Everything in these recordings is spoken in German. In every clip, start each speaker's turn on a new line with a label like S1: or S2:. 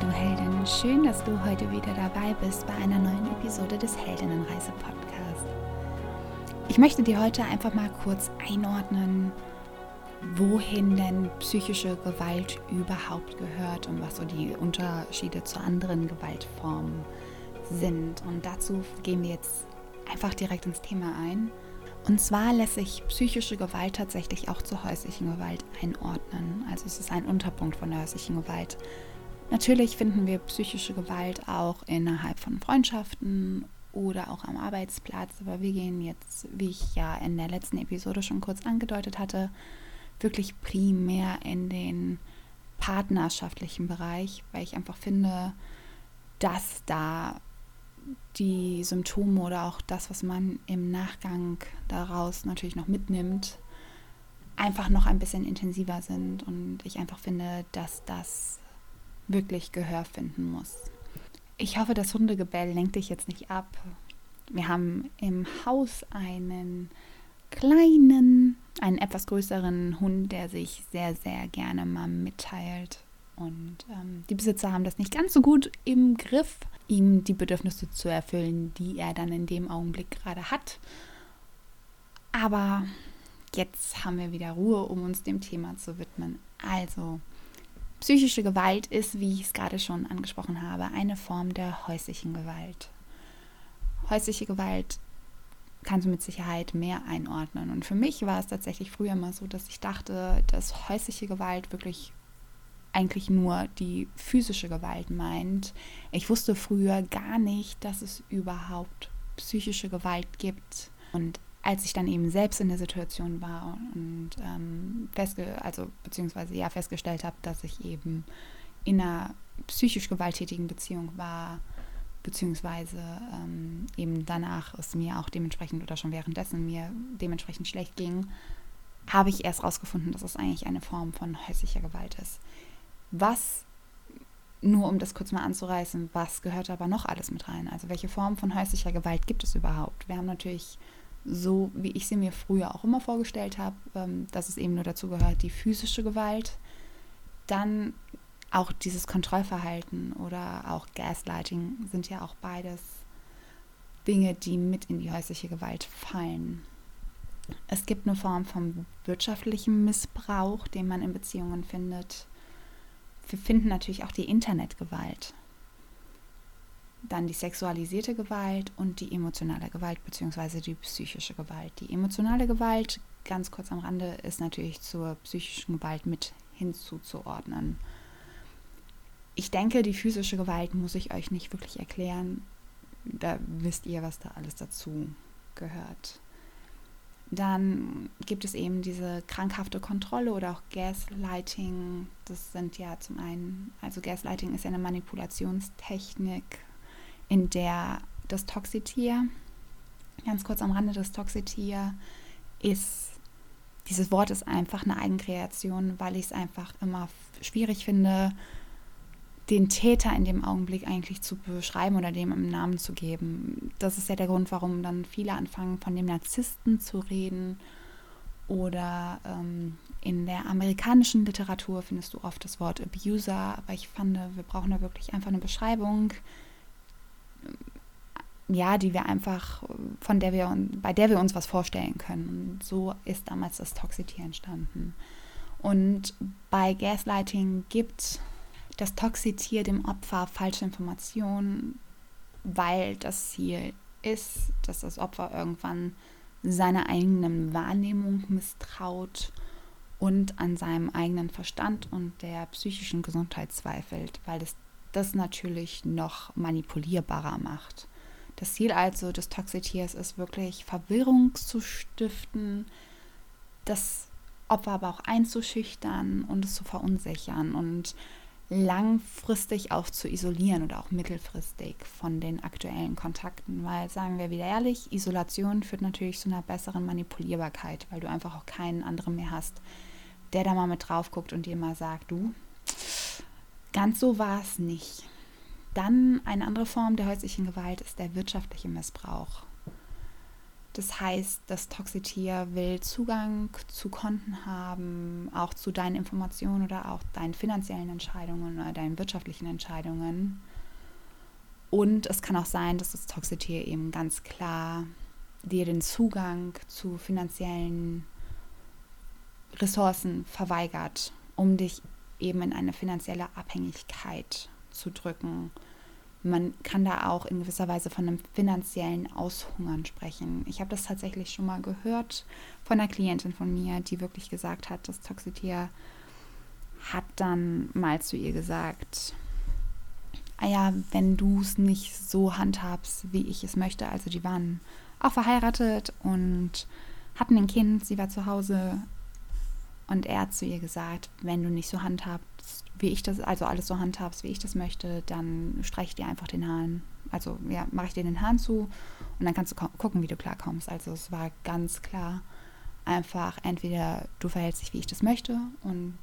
S1: du Heldin, schön, dass du heute wieder dabei bist bei einer neuen Episode des Heldinnenreise Podcast. Ich möchte dir heute einfach mal kurz einordnen, wohin denn psychische Gewalt überhaupt gehört und was so die Unterschiede zu anderen Gewaltformen sind. Und dazu gehen wir jetzt einfach direkt ins Thema ein. Und zwar lässt sich psychische Gewalt tatsächlich auch zur häuslichen Gewalt einordnen. Also es ist ein Unterpunkt von der häuslichen Gewalt. Natürlich finden wir psychische Gewalt auch innerhalb von Freundschaften oder auch am Arbeitsplatz, aber wir gehen jetzt, wie ich ja in der letzten Episode schon kurz angedeutet hatte, wirklich primär in den partnerschaftlichen Bereich, weil ich einfach finde, dass da die Symptome oder auch das, was man im Nachgang daraus natürlich noch mitnimmt, einfach noch ein bisschen intensiver sind. Und ich einfach finde, dass das wirklich Gehör finden muss. Ich hoffe, das Hundegebell lenkt dich jetzt nicht ab. Wir haben im Haus einen kleinen, einen etwas größeren Hund, der sich sehr, sehr gerne mal mitteilt. Und ähm, die Besitzer haben das nicht ganz so gut im Griff, ihm die Bedürfnisse zu erfüllen, die er dann in dem Augenblick gerade hat. Aber jetzt haben wir wieder Ruhe, um uns dem Thema zu widmen. Also, psychische Gewalt ist, wie ich es gerade schon angesprochen habe, eine Form der häuslichen Gewalt. Häusliche Gewalt kannst du mit Sicherheit mehr einordnen. Und für mich war es tatsächlich früher mal so, dass ich dachte, dass häusliche Gewalt wirklich eigentlich nur die physische Gewalt meint. Ich wusste früher gar nicht, dass es überhaupt psychische Gewalt gibt. Und als ich dann eben selbst in der Situation war und ähm, festge also beziehungsweise ja festgestellt habe, dass ich eben in einer psychisch gewalttätigen Beziehung war, beziehungsweise ähm, eben danach es mir auch dementsprechend oder schon währenddessen mir dementsprechend schlecht ging, habe ich erst herausgefunden, dass es eigentlich eine Form von häuslicher Gewalt ist. Was, nur um das kurz mal anzureißen, was gehört aber noch alles mit rein? Also welche Form von häuslicher Gewalt gibt es überhaupt? Wir haben natürlich so, wie ich sie mir früher auch immer vorgestellt habe, ähm, dass es eben nur dazu gehört, die physische Gewalt. Dann auch dieses Kontrollverhalten oder auch Gaslighting sind ja auch beides Dinge, die mit in die häusliche Gewalt fallen. Es gibt eine Form von wirtschaftlichem Missbrauch, den man in Beziehungen findet. Wir finden natürlich auch die Internetgewalt. Dann die sexualisierte Gewalt und die emotionale Gewalt bzw. die psychische Gewalt. Die emotionale Gewalt, ganz kurz am Rande, ist natürlich zur psychischen Gewalt mit hinzuzuordnen. Ich denke, die physische Gewalt muss ich euch nicht wirklich erklären. Da wisst ihr, was da alles dazu gehört. Dann gibt es eben diese krankhafte Kontrolle oder auch Gaslighting. Das sind ja zum einen, also Gaslighting ist ja eine Manipulationstechnik, in der das Toxitier, ganz kurz am Rande, das Toxitier ist, dieses Wort ist einfach eine Eigenkreation, weil ich es einfach immer schwierig finde, den Täter in dem Augenblick eigentlich zu beschreiben oder dem einen Namen zu geben. Das ist ja der Grund, warum dann viele anfangen, von dem Narzissten zu reden. Oder ähm, in der amerikanischen Literatur findest du oft das Wort Abuser, aber ich fand, wir brauchen da wirklich einfach eine Beschreibung, ja, die wir einfach, von der wir, bei der wir uns was vorstellen können. Und so ist damals das Toxitier entstanden. Und bei Gaslighting gibt das Toxitier dem Opfer falsche Informationen, weil das Ziel ist, dass das Opfer irgendwann seiner eigenen Wahrnehmung misstraut und an seinem eigenen Verstand und der psychischen Gesundheit zweifelt, weil es das natürlich noch manipulierbarer macht. Das Ziel also des Toxitiers ist wirklich Verwirrung zu stiften, das Opfer aber auch einzuschüchtern und es zu verunsichern und langfristig auch zu isolieren oder auch mittelfristig von den aktuellen Kontakten, weil sagen wir wieder ehrlich, Isolation führt natürlich zu einer besseren Manipulierbarkeit, weil du einfach auch keinen anderen mehr hast, der da mal mit drauf guckt und dir mal sagt, du, ganz so war es nicht. Dann eine andere Form der häuslichen Gewalt ist der wirtschaftliche Missbrauch. Das heißt, das Toxitier will Zugang zu Konten haben, auch zu deinen Informationen oder auch deinen finanziellen Entscheidungen oder deinen wirtschaftlichen Entscheidungen. Und es kann auch sein, dass das Toxitier eben ganz klar dir den Zugang zu finanziellen Ressourcen verweigert, um dich eben in eine finanzielle Abhängigkeit zu drücken man kann da auch in gewisser Weise von einem finanziellen Aushungern sprechen. Ich habe das tatsächlich schon mal gehört von einer Klientin von mir, die wirklich gesagt hat, das Toxitier hat dann mal zu ihr gesagt, ah ja, wenn du es nicht so handhabst, wie ich es möchte, also die waren auch verheiratet und hatten ein Kind, sie war zu Hause und er hat zu ihr gesagt, wenn du nicht so handhabst, wie ich das, also alles so handhabst, wie ich das möchte, dann streiche ich dir einfach den Hahn. Also ja, mache ich dir den Hahn zu und dann kannst du gucken, wie du klarkommst. Also es war ganz klar einfach entweder du verhältst dich, wie ich das möchte und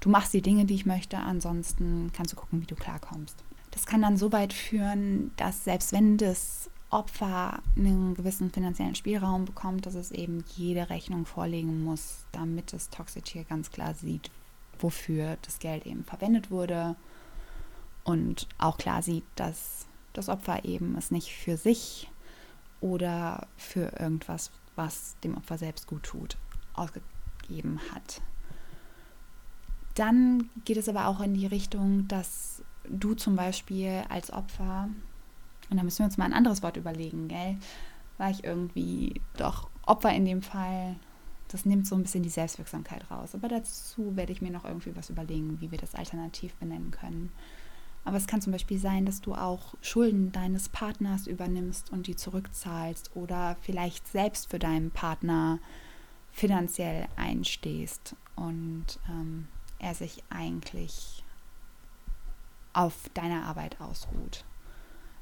S1: du machst die Dinge, die ich möchte, ansonsten kannst du gucken, wie du klarkommst. Das kann dann so weit führen, dass selbst wenn das Opfer einen gewissen finanziellen Spielraum bekommt, dass es eben jede Rechnung vorlegen muss, damit das Toxitier ganz klar sieht, wofür das Geld eben verwendet wurde und auch klar sieht, dass das Opfer eben es nicht für sich oder für irgendwas, was dem Opfer selbst gut tut, ausgegeben hat. Dann geht es aber auch in die Richtung, dass du zum Beispiel als Opfer, und da müssen wir uns mal ein anderes Wort überlegen, gell? War ich irgendwie doch Opfer in dem Fall das nimmt so ein bisschen die Selbstwirksamkeit raus. Aber dazu werde ich mir noch irgendwie was überlegen, wie wir das alternativ benennen können. Aber es kann zum Beispiel sein, dass du auch Schulden deines Partners übernimmst und die zurückzahlst oder vielleicht selbst für deinen Partner finanziell einstehst und ähm, er sich eigentlich auf deiner Arbeit ausruht.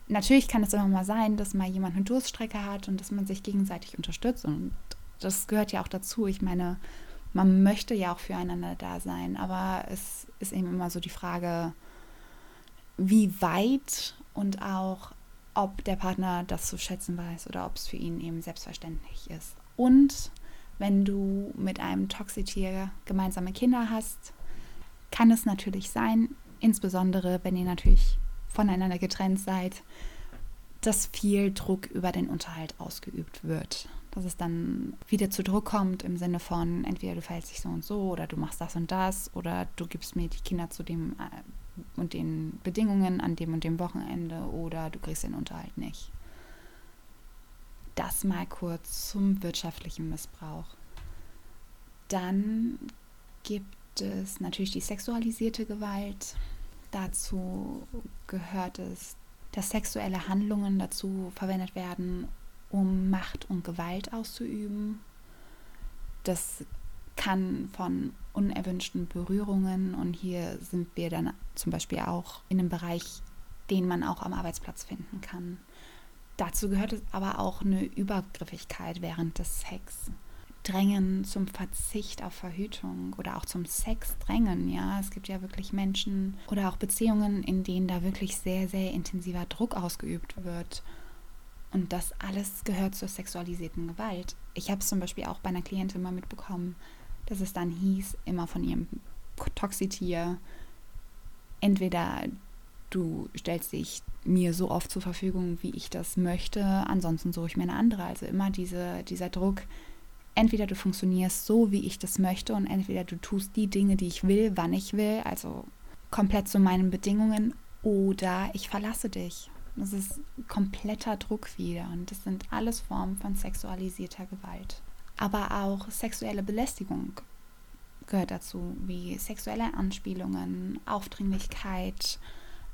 S1: Natürlich kann es immer mal sein, dass mal jemand eine Durststrecke hat und dass man sich gegenseitig unterstützt und das gehört ja auch dazu. Ich meine, man möchte ja auch füreinander da sein, aber es ist eben immer so die Frage, wie weit und auch, ob der Partner das zu schätzen weiß oder ob es für ihn eben selbstverständlich ist. Und wenn du mit einem Toxitier gemeinsame Kinder hast, kann es natürlich sein, insbesondere wenn ihr natürlich voneinander getrennt seid, dass viel Druck über den Unterhalt ausgeübt wird dass es dann wieder zu Druck kommt im Sinne von entweder du verhältst dich so und so oder du machst das und das oder du gibst mir die Kinder zu dem äh, und den Bedingungen an dem und dem Wochenende oder du kriegst den Unterhalt nicht. Das mal kurz zum wirtschaftlichen Missbrauch. Dann gibt es natürlich die sexualisierte Gewalt. Dazu gehört es, dass sexuelle Handlungen dazu verwendet werden, um Macht und Gewalt auszuüben. Das kann von unerwünschten Berührungen und hier sind wir dann zum Beispiel auch in einem Bereich, den man auch am Arbeitsplatz finden kann. Dazu gehört es aber auch eine Übergriffigkeit während des Sex. Drängen zum Verzicht auf Verhütung oder auch zum Sex drängen, ja. Es gibt ja wirklich Menschen oder auch Beziehungen, in denen da wirklich sehr, sehr intensiver Druck ausgeübt wird und das alles gehört zur sexualisierten Gewalt. Ich habe es zum Beispiel auch bei einer Klientin mal mitbekommen, dass es dann hieß, immer von ihrem Toxitier, entweder du stellst dich mir so oft zur Verfügung, wie ich das möchte, ansonsten suche ich mir eine andere. Also immer diese, dieser Druck, entweder du funktionierst so, wie ich das möchte und entweder du tust die Dinge, die ich will, wann ich will, also komplett zu meinen Bedingungen, oder ich verlasse dich. Das ist kompletter Druck wieder und das sind alles Formen von sexualisierter Gewalt. Aber auch sexuelle Belästigung gehört dazu, wie sexuelle Anspielungen, Aufdringlichkeit,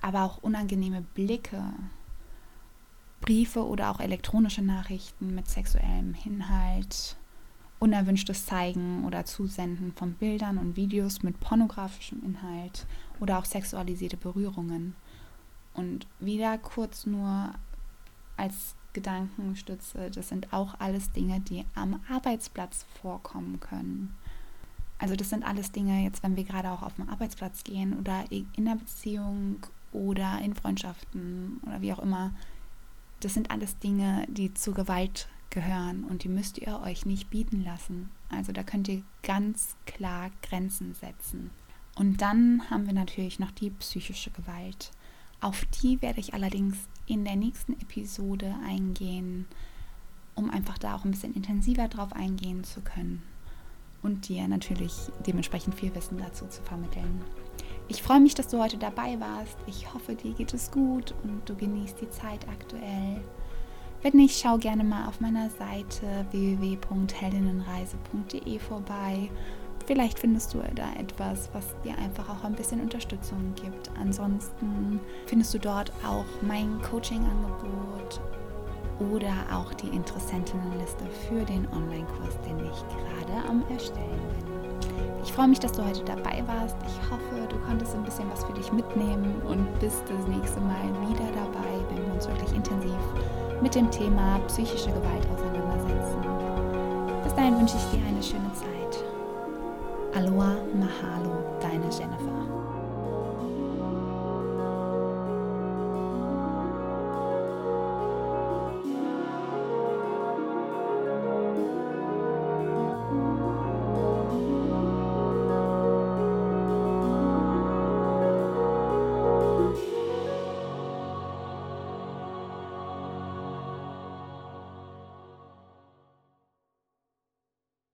S1: aber auch unangenehme Blicke, Briefe oder auch elektronische Nachrichten mit sexuellem Inhalt, unerwünschtes Zeigen oder Zusenden von Bildern und Videos mit pornografischem Inhalt oder auch sexualisierte Berührungen. Und wieder kurz nur als Gedankenstütze, das sind auch alles Dinge, die am Arbeitsplatz vorkommen können. Also das sind alles Dinge, jetzt wenn wir gerade auch auf den Arbeitsplatz gehen oder in der Beziehung oder in Freundschaften oder wie auch immer, das sind alles Dinge, die zu Gewalt gehören und die müsst ihr euch nicht bieten lassen. Also da könnt ihr ganz klar Grenzen setzen. Und dann haben wir natürlich noch die psychische Gewalt. Auf die werde ich allerdings in der nächsten Episode eingehen, um einfach da auch ein bisschen intensiver drauf eingehen zu können und dir natürlich dementsprechend viel Wissen dazu zu vermitteln. Ich freue mich, dass du heute dabei warst. Ich hoffe, dir geht es gut und du genießt die Zeit aktuell. Wenn nicht, schau gerne mal auf meiner Seite www.heldinnenreise.de vorbei. Vielleicht findest du da etwas, was dir einfach auch ein bisschen Unterstützung gibt. Ansonsten findest du dort auch mein Coaching-Angebot oder auch die Interessentinnenliste für den Online-Kurs, den ich gerade am Erstellen bin. Ich freue mich, dass du heute dabei warst. Ich hoffe, du konntest ein bisschen was für dich mitnehmen und bist das nächste Mal wieder dabei, wenn wir uns wirklich intensiv mit dem Thema psychische Gewalt auseinandersetzen. Bis dahin wünsche ich dir eine schöne Zeit. Aloha Mahalo, deine Jennifer.